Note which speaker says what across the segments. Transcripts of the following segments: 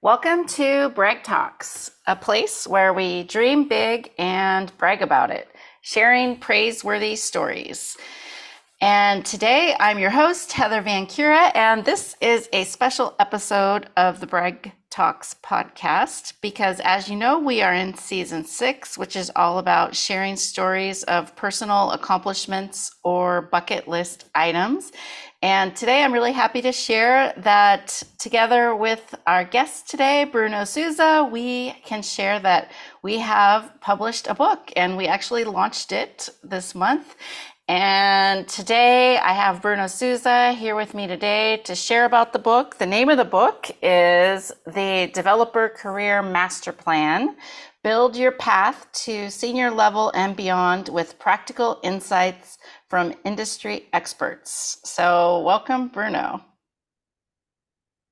Speaker 1: Welcome to BragTalks, a place where we dream big and brag about it, sharing praiseworthy stories. And today I'm your host, Heather VanCura, and this is a special episode of the Brag Talks podcast because, as you know, we are in season six, which is all about sharing stories of personal accomplishments or bucket list items. And today I'm really happy to share that together with our guest today, Bruno Souza, we can share that we have published a book and we actually launched it this month. And today I have Bruno Souza here with me today to share about the book. The name of the book is The Developer Career Master Plan Build Your Path to Senior Level and Beyond with Practical Insights from Industry Experts. So, welcome, Bruno.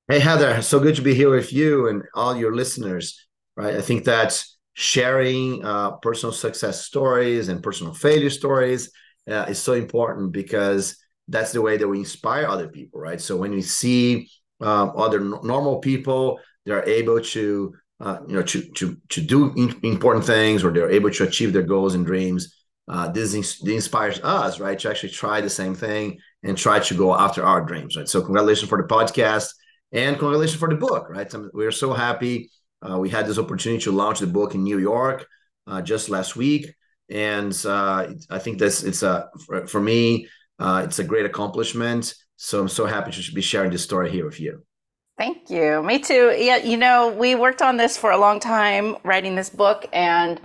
Speaker 2: Hey, Heather. So good to be here with you and all your listeners. Right. I think that sharing uh, personal success stories and personal failure stories uh, is so important because that's the way that we inspire other people, right? So when we see um, other normal people, they're able to, uh, you know, to to to do important things, or they're able to achieve their goals and dreams. Uh, this, this inspires us, right, to actually try the same thing and try to go after our dreams, right? So congratulations for the podcast and congratulations for the book, right? We're so happy. Uh, we had this opportunity to launch the book in New York uh, just last week and uh, I think this it's a for, for me uh, it's a great accomplishment. So I'm so happy to be sharing this story here with you.
Speaker 1: Thank you. Me too. Yeah, you know, we worked on this for a long time writing this book and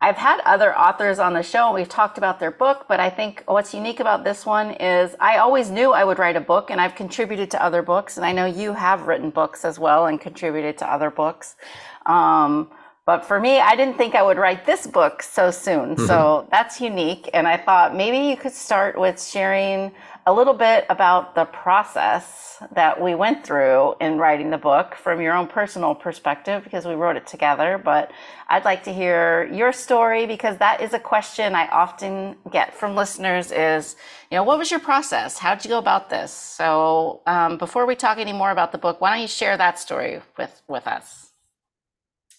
Speaker 1: I've had other authors on the show and we've talked about their book, but I think what's unique about this one is I always knew I would write a book and I've contributed to other books and I know you have written books as well and contributed to other books. Um, but for me, I didn't think I would write this book so soon. Mm-hmm. So that's unique. And I thought maybe you could start with sharing a little bit about the process that we went through in writing the book from your own personal perspective because we wrote it together. But I'd like to hear your story because that is a question I often get from listeners is, you know, what was your process? How'd you go about this? So um, before we talk any more about the book, why don't you share that story with, with us?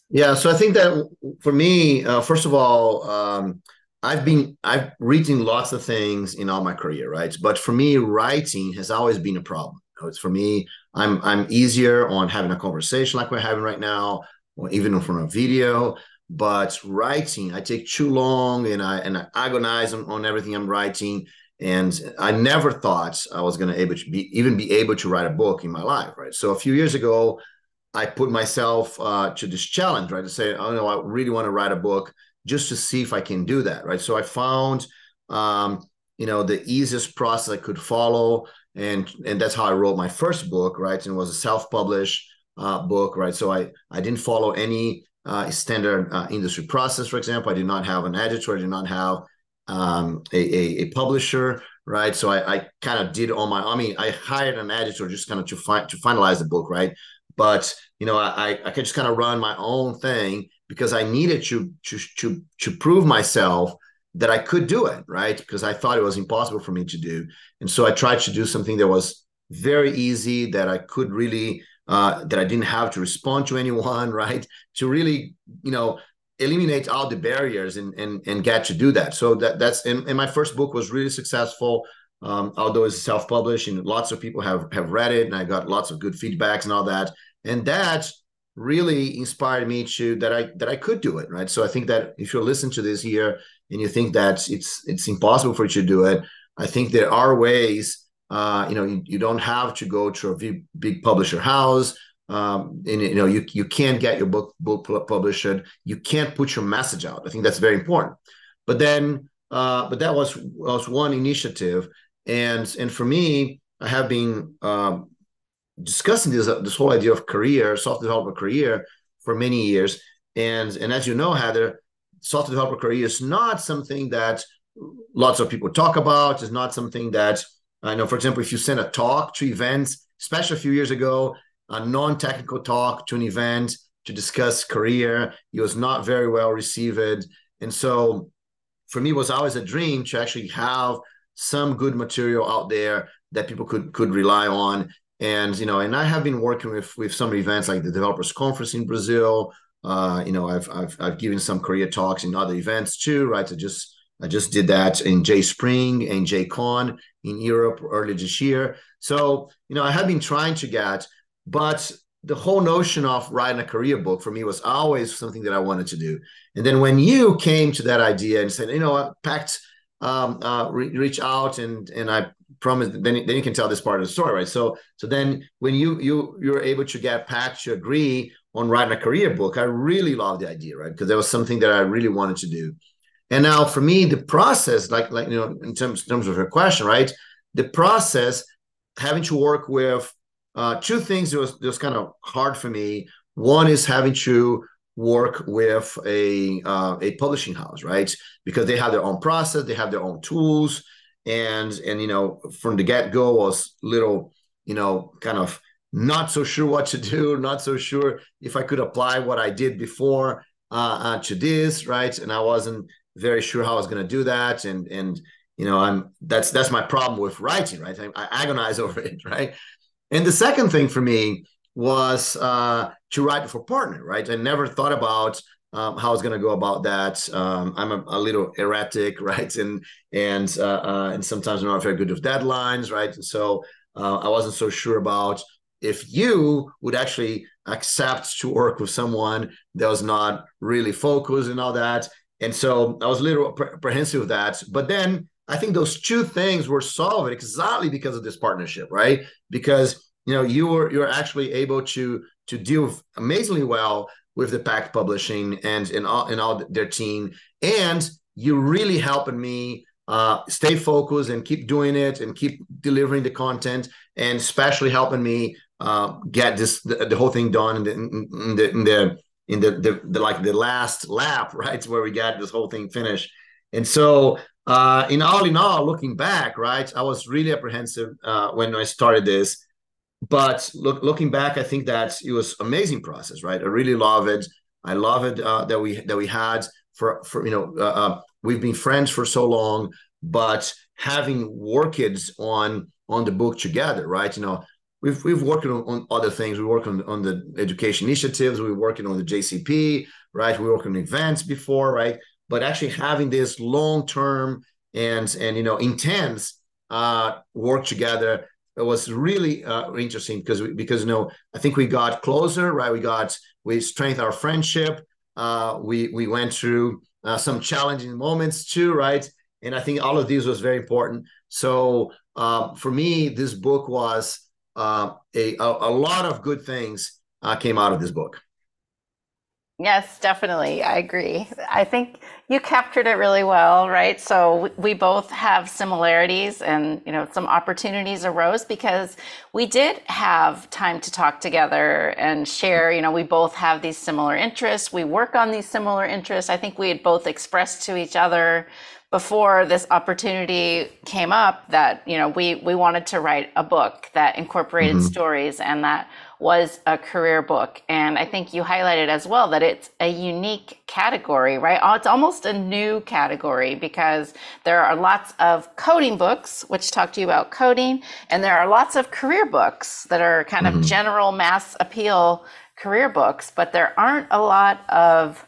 Speaker 2: Yeah, so I think that for me, uh, first of all, um, I've been I've written lots of things in all my career, right? But for me, writing has always been a problem. It's for me, I'm I'm easier on having a conversation like we're having right now, or even from a video. But writing, I take too long, and I and I agonize on, on everything I'm writing. And I never thought I was to able to be even be able to write a book in my life, right? So a few years ago, I put myself uh, to this challenge, right? To say, oh no, I really want to write a book just to see if I can do that, right? So I found, um, you know, the easiest process I could follow, and and that's how I wrote my first book, right? And it was a self-published uh, book, right? So I I didn't follow any uh, standard uh, industry process. For example, I did not have an editor, I did not have um, a, a, a publisher, right? So I, I kind of did on my. I mean, I hired an editor just kind of to find to finalize the book, right? But you know, I I could just kind of run my own thing because I needed to to to to prove myself that I could do it, right? Because I thought it was impossible for me to do, and so I tried to do something that was very easy that I could really uh, that I didn't have to respond to anyone, right? To really, you know, eliminate all the barriers and and and get to do that. So that that's and, and my first book was really successful um, although it's self-published and lots of people have have read it and i got lots of good feedbacks and all that and that really inspired me to that i that i could do it right? So i think that if you listen to this here and you think that it's it's impossible for you to do it i think there are ways uh, you know you, you don't have to go to a big, big publisher house um, and you know you you can't get your book book published. You can't put your message out. I think that's very important. But then uh, but that was was one initiative. And and for me, I have been um, discussing this this whole idea of career, software developer career, for many years. And and as you know, Heather, software developer career is not something that lots of people talk about. It's not something that I know. For example, if you send a talk to events, especially a few years ago, a non-technical talk to an event to discuss career, it was not very well received. And so, for me, it was always a dream to actually have some good material out there that people could could rely on and you know, and I have been working with with some events like the Developers Conference in Brazil. Uh, you know, I've, I've I've given some career talks in other events too, right? I just I just did that in J Spring and JCon in Europe earlier this year. So you know, I have been trying to get, but the whole notion of writing a career book for me was always something that I wanted to do. And then when you came to that idea and said, you know, what, Packt um, uh, re- reach out and and I promise then then you can tell this part of the story, right? So so then when you you you're able to get Packt to agree on writing a career book, I really love the idea, right? Because that was something that I really wanted to do. And now for me, the process, like like you know, in terms in terms of your question, right? The process having to work with uh, two things that was, that was kind of hard for me. One is having to work with a uh, a publishing house, right? Because they have their own process, they have their own tools, and and you know from the get go was little you know kind of not so sure what to do, not so sure if I could apply what I did before uh, uh, to this, right? And I wasn't very sure how I was going to do that, and and you know I'm that's that's my problem with writing, right? I, I agonize over it, right? And the second thing for me was uh, to write for partner, right? I never thought about um, how I was going to go about that. Um, I'm a, a, little erratic, right? And and uh, uh, and sometimes I'm not very good with deadlines, right? And so uh, I wasn't so sure about if you would actually accept to work with someone that was not really focused and all that. And so I was a little apprehensive of that. But then I think those two things were solved exactly because of this partnership, right? Because you know you were you're actually able to to deal amazingly well with the Packt Publishing and in all and all their team, and you're really helping me uh, stay focused and keep doing it and keep delivering the content, and especially helping me uh, get this the, the, whole thing done in the in the in the, in the, the, the like the last lap, right, where we got this whole thing finished. And so uh, in all in all, looking back, right, I was really apprehensive uh, when I started this. But look, looking back, I think that it was amazing process, right? I really love it. I love it uh, that we that we had for for you know uh, uh, we've been friends for so long, but having worked on on the book together, right? You know, we've we've worked on, on other things. We work on on the education initiatives. We're working on the JCP, right? We worked on events before, right? but actually having this long term and and you know intense uh, work together it was really uh, interesting because we, because you know I think we got closer right? We got we strengthened our friendship uh, we we went through uh, some challenging moments too right? And I think all of these was very important. So uh, for me this book was uh, a, a, a lot of good things uh, came out of this book
Speaker 1: Yes, definitely. I agree. I think you captured it really well, right? So we both have similarities and, you know, some opportunities arose because we did have time to talk together and share, you know, we both have these similar interests. We work on these similar interests. I think we had both expressed to each other before this opportunity came up that, you know, we we wanted to write a book that incorporated mm-hmm. stories and that was a career book. And I think you highlighted as well that it's a unique category, right? Oh, it's almost a new category because there are lots of coding books, which talk to you about coding, and there are lots of career books that are kind mm-hmm. of general mass appeal career books, but there aren't a lot of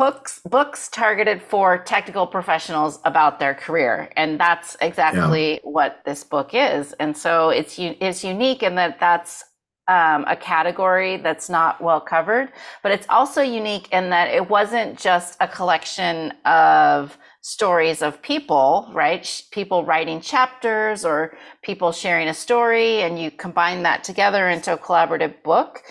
Speaker 1: books books targeted for technical professionals about their career. And that's exactly yeah. what this book is. And so it's it's unique in that that's um, a category that's not well covered but it's also unique in that it wasn't just a collection of stories of people right? People writing chapters or people sharing a story and you combine that together into a collaborative book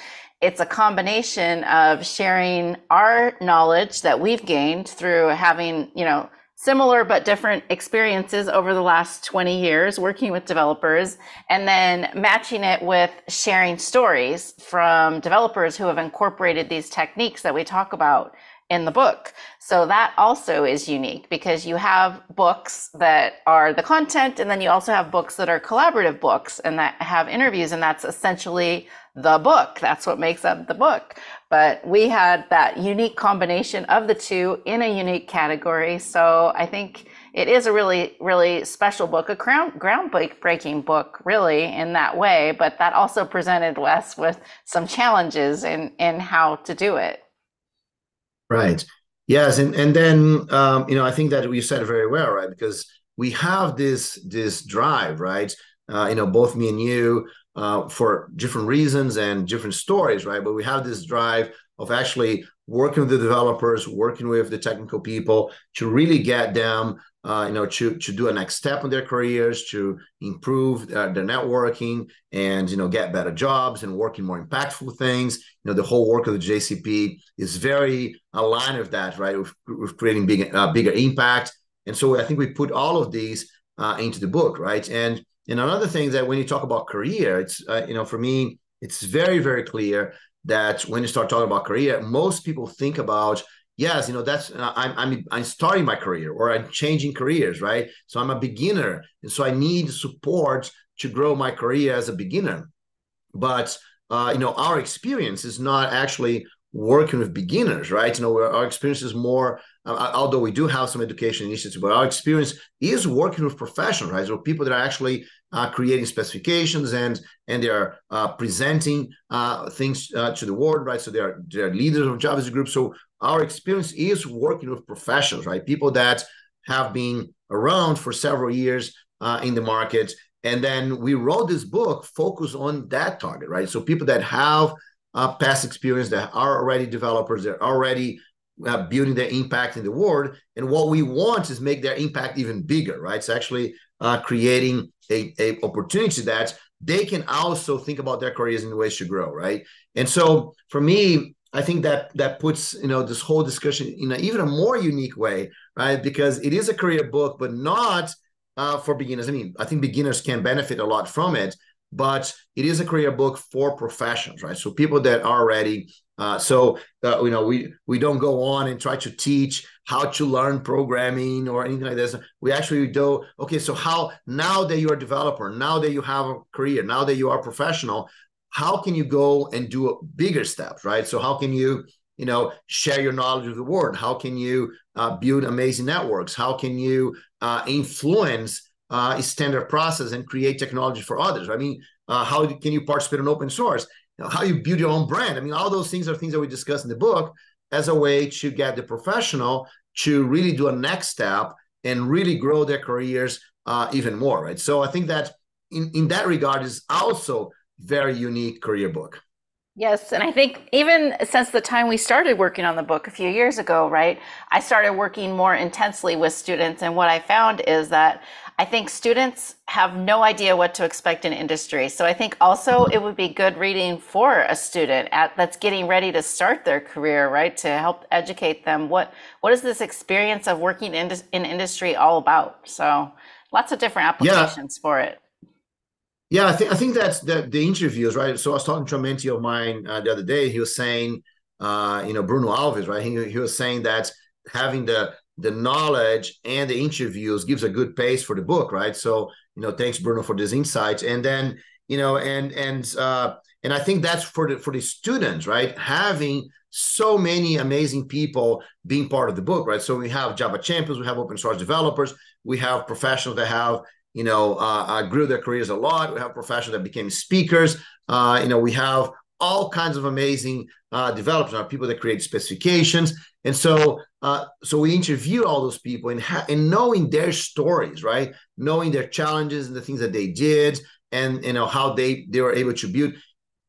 Speaker 1: it's a combination of sharing our knowledge that we've gained through having, you know, similar but different experiences over the last 20 years working with developers and then matching it with sharing stories from developers who have incorporated these techniques that we talk about in the book. So that also is unique because you have books that are the content and then you also have books that are collaborative books and that have interviews and that's essentially the book. That's what makes up the book. But we had that unique combination of the two in a unique category. So I think it is a really, really special book, a ground, groundbreaking book, really, in that way. But that also presented Wes with some challenges in, in how to do it.
Speaker 2: Right. Yes. And, and then, um, you know, I think that you said very well, right? Because we have this, this drive, right? Uh, you know, both me and you, uh, for different reasons and different stories, right? But we have this drive of actually working with the developers, working with the technical people to really get them, uh, you know, to to do a next step in their careers, to improve uh, their networking, and you know, get better jobs and work in more impactful things. You know, the whole work of the JCP is very aligned with that, right? With, with creating big, uh, bigger impact, and so I think we put all of these uh, into the book, right? And and another thing that when you talk about career, it's uh, you know, for me, it's very very clear that when you start talking about career, most people think about yes, you know that's uh, I'm I'm I'm starting my career or I'm changing careers, right? So I'm a beginner, and so I need support to grow my career as a beginner. But uh, you know, our experience is not actually working with beginners, right? You know, our experience is more, uh, although we do have some education initiatives, but our experience is working with professionals, right? So people that are actually uh, creating specifications and and they are uh, presenting uh, things uh, to the world, right? So they are they are leaders of Java user groups. So our experience is working with professionals, right? People that have been around for several years uh, in the market. And then we wrote this book focused on that target, right? So people that have uh, past experience, that are already developers, that are already uh, building their impact in the world. And what we want is make their impact even bigger, right? It's actually uh, creating a, a opportunity that they can also think about their careers in ways to grow, right? And so for me, I think that that puts you know this whole discussion in a, even a more unique way, right? Because it is a career book, but not uh, for beginners. I mean, I think beginners can benefit a lot from it, but it is a career book for professionals, right? So people that are ready. Uh, so uh, you know, we we don't go on and try to teach how to learn programming or anything like this. We actually do okay. So how now that you're a developer, now that you have a career, now that you are professional, how can you go and do bigger steps, right? So how can you you know share your knowledge with the world? How can you uh, build amazing networks? How can you uh, influence uh, standard process and create technology for others. I mean, uh, how can you participate in open source? How you build your own brand? I mean, all those things are things that we discuss in the book as a way to get the professional to really do a next step and really grow their careers uh, even more, right? So I think that in, in that regard is also very unique career book.
Speaker 1: Yes, and I think even since the time we started working on the book a few years ago, right, I started working more intensely with students. And what I found is that I think students have no idea what to expect in industry. So I think also it would be good reading for a student at, that's getting ready to start their career, right? To help educate them. What what is this experience of working in, in industry all about? So lots of different applications yeah. for it.
Speaker 2: Yeah, I think I think that's the, the interviews, right? So I was talking to a mentee of mine uh, the other day. He was saying, uh, you know, Bruno Alves, right? He, he was saying that having the the knowledge and the interviews gives a good pace for the book, right? So, you know, thanks Bruno for these insights, And then, you know, and and uh, and I think that's for the for the students, right? Having so many amazing people being part of the book, right? So we have Java champions, we have open source developers, we have professionals that have you know uh, uh, grew their careers a lot. We have professionals that became speakers. Uh, you know, we have all kinds of amazing uh, developers, people that create specifications, and so uh, so we interview all those people and ha- and knowing their stories, right? Knowing their challenges and the things that they did, and you know how they they were able to build.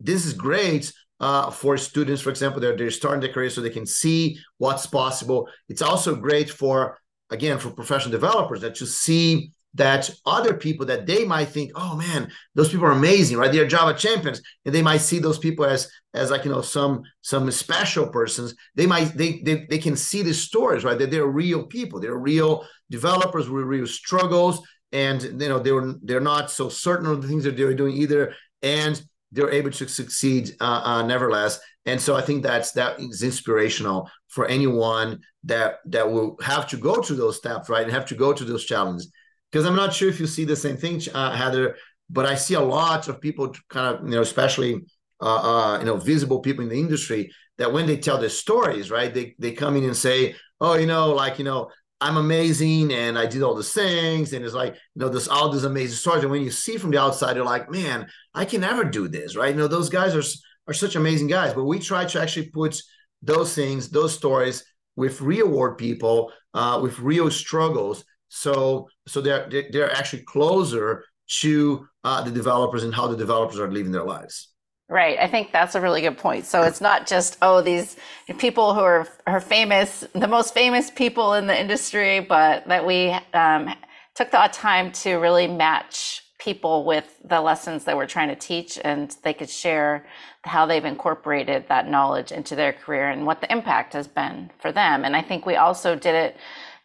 Speaker 2: This is great uh, for students, for example, they're they're starting their career so they can see what's possible. It's also great for again for professional developers that to see that other people that they might think, oh man, those people are amazing, right? They're Java champions, and they might see those people as as like you know some some special persons. They might they they, they can see the stories, right? That they're real people, they're real developers with real struggles, and you know they were they're not so certain of the things that they're doing either, and they're able to succeed uh, uh, nevertheless. And so I think that's that is inspirational for anyone that that will have to go through those steps, right, and have to go through those challenges because I'm not sure if you see the same thing, uh, Heather, but I see a lot of people kind of, you know, especially, uh, uh, you know, visible people in the industry that when they tell their stories, right, they, they come in and say, oh, you know, like, you know, I'm amazing and I did all these things. And it's like, you know, this all these amazing stories. And when you see from the outside, you're like, man, I can never do this, right? You know, those guys are, are such amazing guys. But we try to actually put those things, those stories with real world people, uh, with real struggles. So so they're they're actually closer to uh, the developers and how the developers are living their lives.
Speaker 1: Right. I think that's a really good point. So it's not just, oh, these people who are, are famous, the most famous people in the industry, but that we um, took the time to really match people with the lessons that we're trying to teach and they could share how they've incorporated that knowledge into their career and what the impact has been for them. And I think we also did it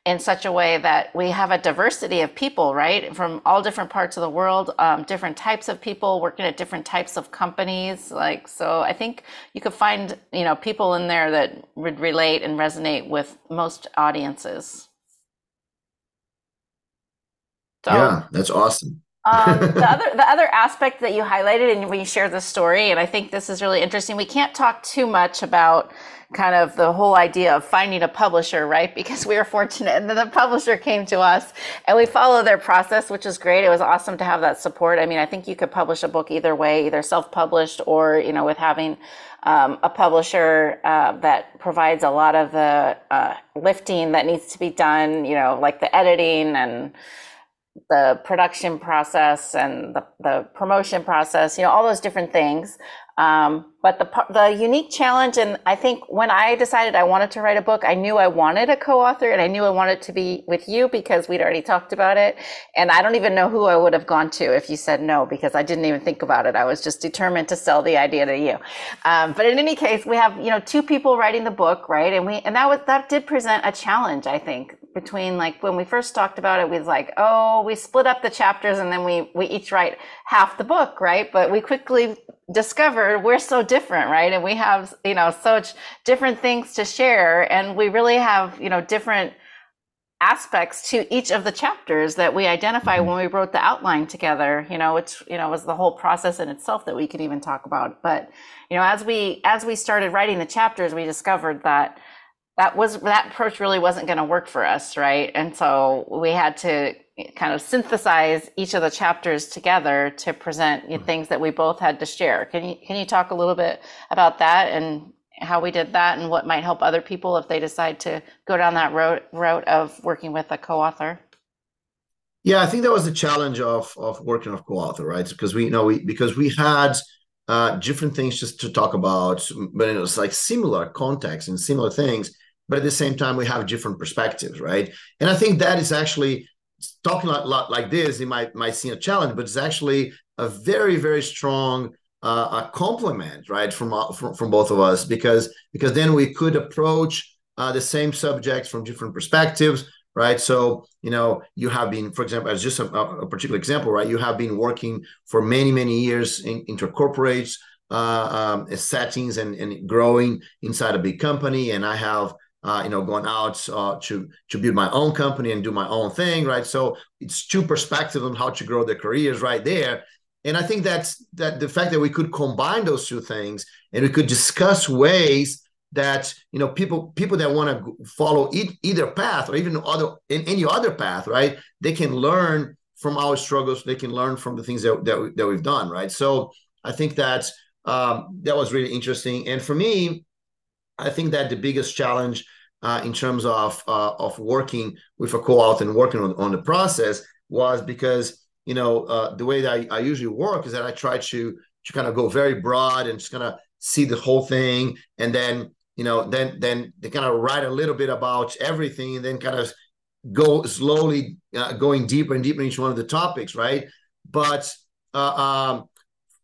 Speaker 1: in such a way that we have a diversity of people, right, from all different parts of the world, um, different types of people working at different types of companies. Like, so I think you could find, you know, people in there that would relate and resonate with most audiences.
Speaker 2: So, yeah, that's awesome.
Speaker 1: Um, the other the other aspect that you highlighted and when you shared the story, and I think this is really interesting. We can't talk too much about kind of the whole idea of finding a publisher, right? Because we were fortunate and then the publisher came to us and we follow their process, which is great. It was awesome to have that support. I mean, I think you could publish a book either way, either self-published or, you know, with having um, a publisher uh, that provides a lot of the uh, lifting that needs to be done, you know, like the editing and the production process and the, the promotion process, you know, all those different things. Um, but the the unique challenge, and I think when I decided I wanted to write a book, I knew I wanted a co-author, and I knew I wanted to be with you because we'd already talked about it. And I don't even know who I would have gone to if you said no, because I didn't even think about it. I was just determined to sell the idea to you. Um, but in any case, we have you know two people writing the book, right? And we and that was that did present a challenge, I think, between like when we first talked about it, we was like, oh, we split up the chapters, and then we we each write half the book, right? But we quickly discovered we're so different, right? And we have, you know, such different things to share. And we really have, you know, different aspects to each of the chapters that we identify mm-hmm. when we wrote the outline together, you know, which, you know, was the whole process in itself that we could even talk about. But, you know, as we, as we started writing the chapters, we discovered that that was, that approach really wasn't going to work for us. Right. And so we had to kind of synthesize each of the chapters together to present mm-hmm. things that we both had to share. Can you can you talk a little bit about that and how we did that and what might help other people if they decide to go down that road route of working with a co-author?
Speaker 2: Yeah, I think that was the challenge of of working with co-author, right? Because we you know we because we had uh, different things just to talk about, but it was like similar context and similar things, but at the same time we have different perspectives, right? And I think that is actually talking a lot like this, it might might seem a challenge, but it's actually a very very strong uh, a compliment, right, from, uh, from from both of us because because then we could approach uh, the same subjects from different perspectives, right? So you know you have been, for example, as just a, a particular example, right? You have been working for many many years in intercorporates uh, um, settings and and growing inside a big company, and I have uh, you know, going out uh, to to build my own company and do my own thing, right? So it's two perspectives on how to grow their careers right there. And I think that's that the fact that we could combine those two things and we could discuss ways that you know people people that want to follow e- either path or even other in any other path, right? They can learn from our struggles. They can learn from the things that that, we, that we've done, right? So I think that um, that was really interesting. And for me, I think that the biggest challenge uh, in terms of uh, of working with a co-author and working on, on the process was because you know uh, the way that I, I, usually work is that I try to to kind of go very broad and just kind of see the whole thing and then you know then then they kind of write a little bit about everything and then kind of go slowly uh, going deeper and deeper into one of the topics right? But uh, um,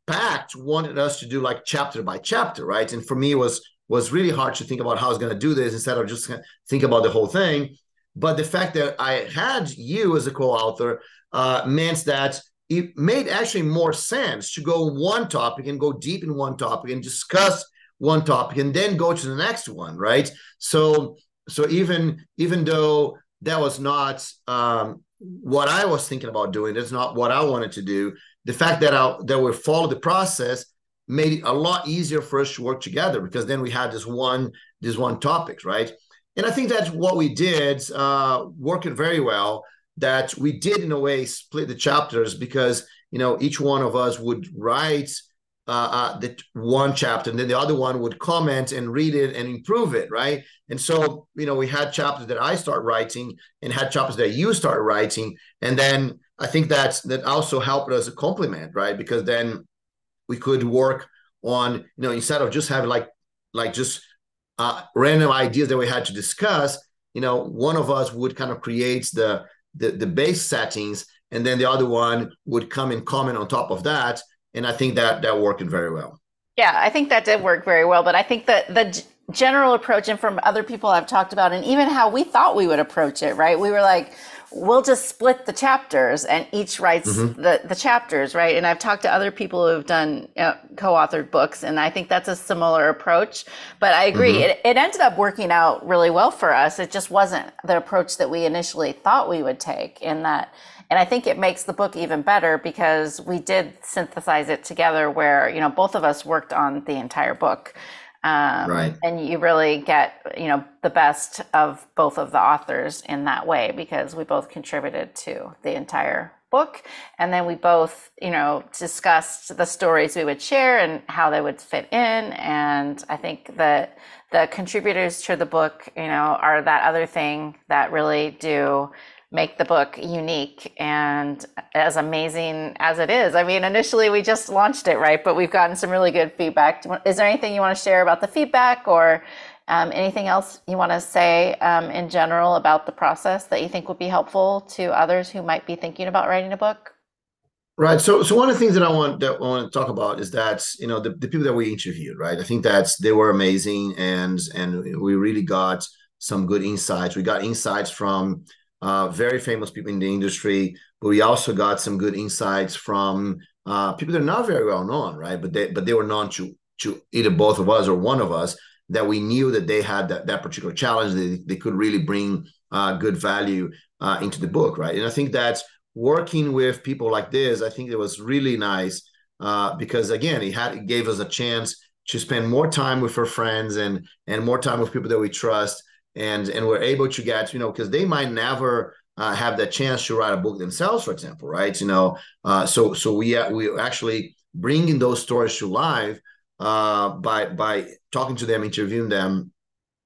Speaker 2: Packt wanted us to do like chapter by chapter right? And for me it was was really hard to think about how I was going to do this instead of just think about the whole thing. But the fact that I had you as a co-author uh, meant that it made actually more sense to go one topic and go deep in one topic and discuss one topic and then go to the next one, right? So, so even even though that was not um, what I was thinking about doing, that's not what I wanted to do. The fact that I that we follow the process made it a lot easier for us to work together because then we had this one this one topic right and I think that's what we did uh, worked very well. That we did in a way split the chapters because you know each one of us would write uh, uh, the one chapter, and then the other one would comment and read it and improve it, right? And so, you know, we had chapters that I start writing and had chapters that you start writing, and then I think that's that also helped us a compliment, right? Because then we could work on, you know, instead of just having like like just uh, random ideas that we had to discuss, you know, one of us would kind of create the the, the base settings, and then the other one would come and comment on top of that and I think that that worked very well.
Speaker 1: Yeah, I think that did work very well. But I think that the general approach, and from other people I've talked about, and even how we thought we would approach it, right? We were like, we'll just split the chapters and each writes mm-hmm. the, the chapters, right? And I've talked to other people who have done uh, co-authored books, and I think that's a similar approach. But I agree, mm-hmm. it, it ended up working out really well for us. It just wasn't the approach that we initially thought we would take in that and I think it makes the book even better because we did synthesize it together where, you know, both of us worked on the entire book. Um, right. And you really get, you know, the best of both of the authors in that way because we both contributed to the entire book. And then we both, you know, discussed the stories we would share and how they would fit in. And I think that the contributors to the book, you know, are that other thing that really do make the book unique and as amazing as it is. I mean, initially we just launched it, right? But we've gotten some really good feedback. Is there anything you want to share about the feedback or um, anything else you want to say um, in general about the process that you think would be helpful to others who might be thinking about writing a book?
Speaker 2: Right. So, so one of the things that I want that I want to talk about is that you know the, the people that we interviewed, right? I think that's they were amazing, and and we really got some good insights. We got insights from uh, very famous people in the industry, but we also got some good insights from uh, people that are not very well known, right? But they but they were known to to either both of us or one of us that we knew that they had that, that particular challenge. They, they could really bring uh, good value uh, into the book, right? And I think that working with people like this, I think it was really nice uh, because again, it had it gave us a chance to spend more time with our friends and and more time with people that we trust and and we're able to get you know because they might never uh, have the chance to write a book themselves for example right? You know uh, so so we uh, we actually bringing those stories to life uh, by by talking to them interviewing them.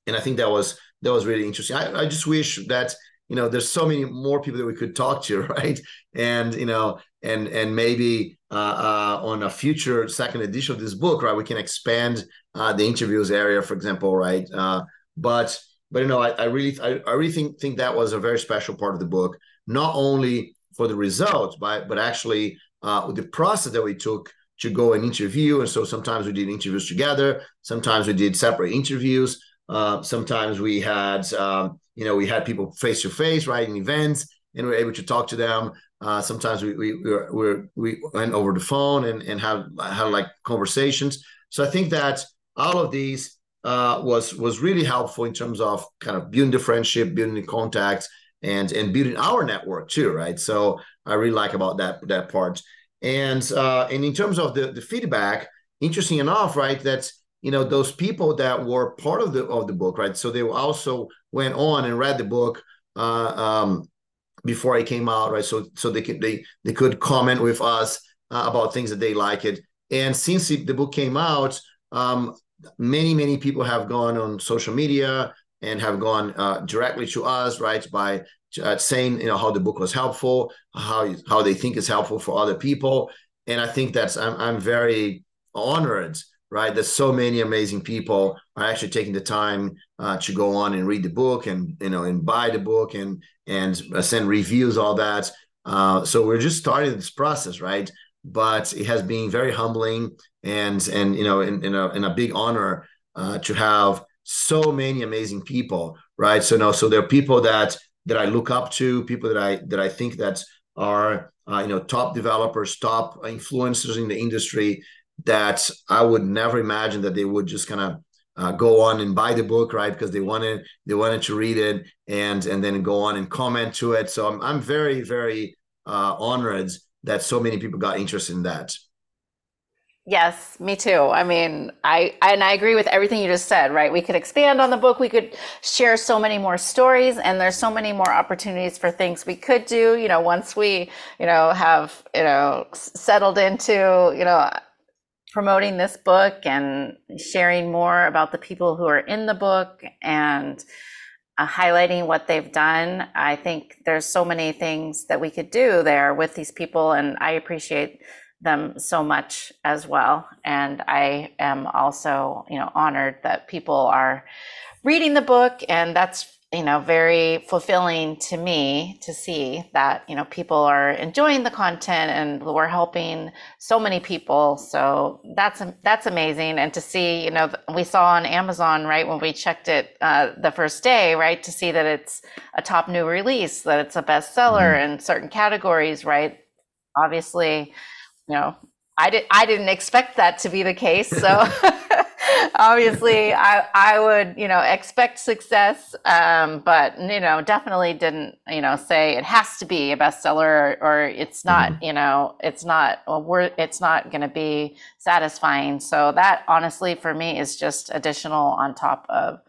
Speaker 2: And i think that was that was really interesting. I, I just wish that you know there's so many more people that we could talk to right? And you know and and maybe uh, uh, on a future second edition of this book right we can expand uh, the interviews area for example right? Uh, but but you know, I, I really, I, I, really think think that was a very special part of the book, not only for the results, but but actually uh, the process that we took to go and interview. And so sometimes we did interviews together, sometimes we did separate interviews, uh, sometimes we had, um, you know, we had people face to face, right, in events, and we are able to talk to them. Uh, sometimes we we we, were, we went over the phone and and had had like conversations. So I think that all of these uh, was was really helpful in terms of kind of building the friendship, building the contacts, and and building our network too, right? So I really like about that that part. And uh, and in terms of the the feedback, interesting enough, right? That you know those people that were part of the of the book, right? So they also went on and read the book. Uh, um, before I came out, right? So so they could they they could comment with us uh, about things that they like it. And since it, the book came out, um, many many people have gone on social media and have gone uh, directly to us right by uh, saying you know how the book was helpful how how they think is helpful for other people. And i think that's i'm, I'm very honored right there's so many amazing people are actually taking the time uh, to go on and read the book and you know and buy the book and and send reviews all that. Uh, so we're just starting this process right but it has been very humbling and and you know in, in a in a big honor uh, to have so many amazing people right? So no so there are people that that i look up to people that i that i think that are uh, you know top developers top influencers in the industry that i would never imagine that they would just kind of uh, go on and buy the book right? Because they wanted they wanted to read it and and then go on and comment to it. So i'm, I'm very very uh, honored that so many people got interested in that.
Speaker 1: Yes, me too. I mean, I and I agree with everything you just said, right? We could expand on the book, we could share so many more stories and there's so many more opportunities for things we could do, you know, once we, you know, have, you know, settled into, you know, promoting this book and sharing more about the people who are in the book and uh, highlighting what they've done. I think there's so many things that we could do there with these people and I appreciate them so much as well. And I am also, you know, honored that people are reading the book and that's you know very fulfilling to me to see that you know people are enjoying the content and we're helping so many people so that's that's amazing and to see you know we saw on amazon right when we checked it uh, the first day right to see that it's a top new release that it's a bestseller mm-hmm. in certain categories right obviously you know, I did I didn't expect that to be the case. So obviously I I would, you know, expect success. Um, but you know, definitely didn't, you know, say it has to be a bestseller or, or it's not, mm-hmm. you know, it's not well, we're it's not gonna be satisfying. So that honestly for me is just additional on top of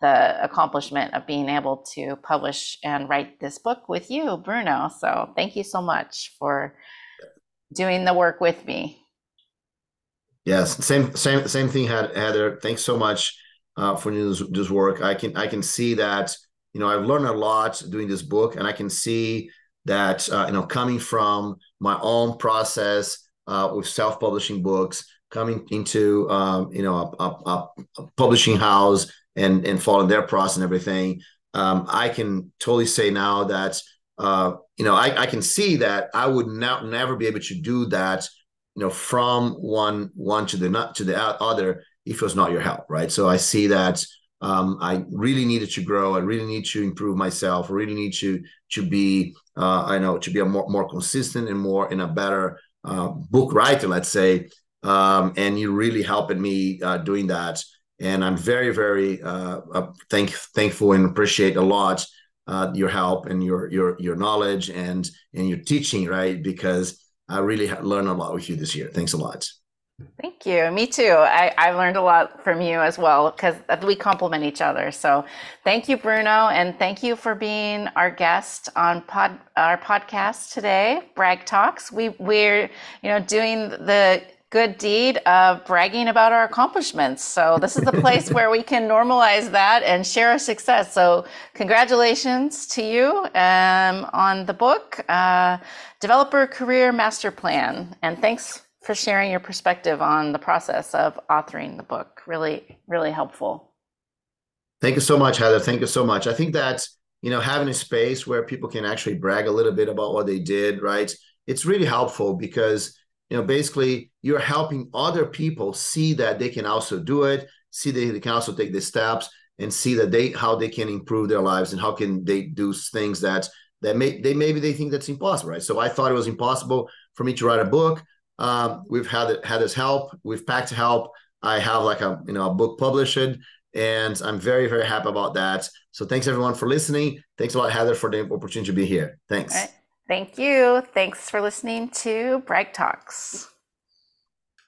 Speaker 1: the accomplishment of being able to publish and write this book with you, Bruno. So thank you so much for doing the work with me.
Speaker 2: Yes, same same same thing, Heather. Thanks so much uh, for this, this work. I can I can see that you know I've learned a lot doing this book, and I can see that uh, you know coming from my own process uh, with self publishing books, coming into um, you know a, a, a, publishing house and and following their process and everything. Um, I can totally say now that uh, you know, I, I can see that I would not never be able to do that, you know, from one one to the not to the other if it was not your help, right? So I see that um, I really needed to grow. I really need to improve myself. I really need to to be, uh, I know, to be a more more consistent and more in a better uh, book writer, let's say. Um, and you really helping me uh, doing that. And I'm very, very uh, thank thankful and appreciate a lot uh, your help and your your your knowledge and and your teaching, right? Because I really learned a lot with you this year. Thanks a lot.
Speaker 1: Thank you. Me too. I, I learned a lot from you as well because we complement each other. So thank you, Bruno, and thank you for being our guest on pod, our podcast today, BragTalks. We we're you know doing the good deed of bragging about our accomplishments. So this is the place where we can normalize that and share our success. So congratulations to you um, on the book, uh, Developer Career Master Plan. And thanks for sharing your perspective on the process of authoring the book. Really, really helpful.
Speaker 2: Thank you so much, Heather. Thank you so much. I think that, you know, having a space where people can actually brag a little bit about what they did, right? It's really helpful because you know basically you're helping other people see that they can also do it see that they can also take the steps and see that they how they can improve their lives and how can they do things that that may they maybe they think that's impossible right? So i thought it was impossible for me to write a book. Um, we've had had this help. We've packed help. I have like a you know a book published and i'm very very happy about that. So thanks everyone for listening. Thanks a lot heather for the opportunity to be here. Thanks
Speaker 1: Thank you. Thanks for listening to BragTalks.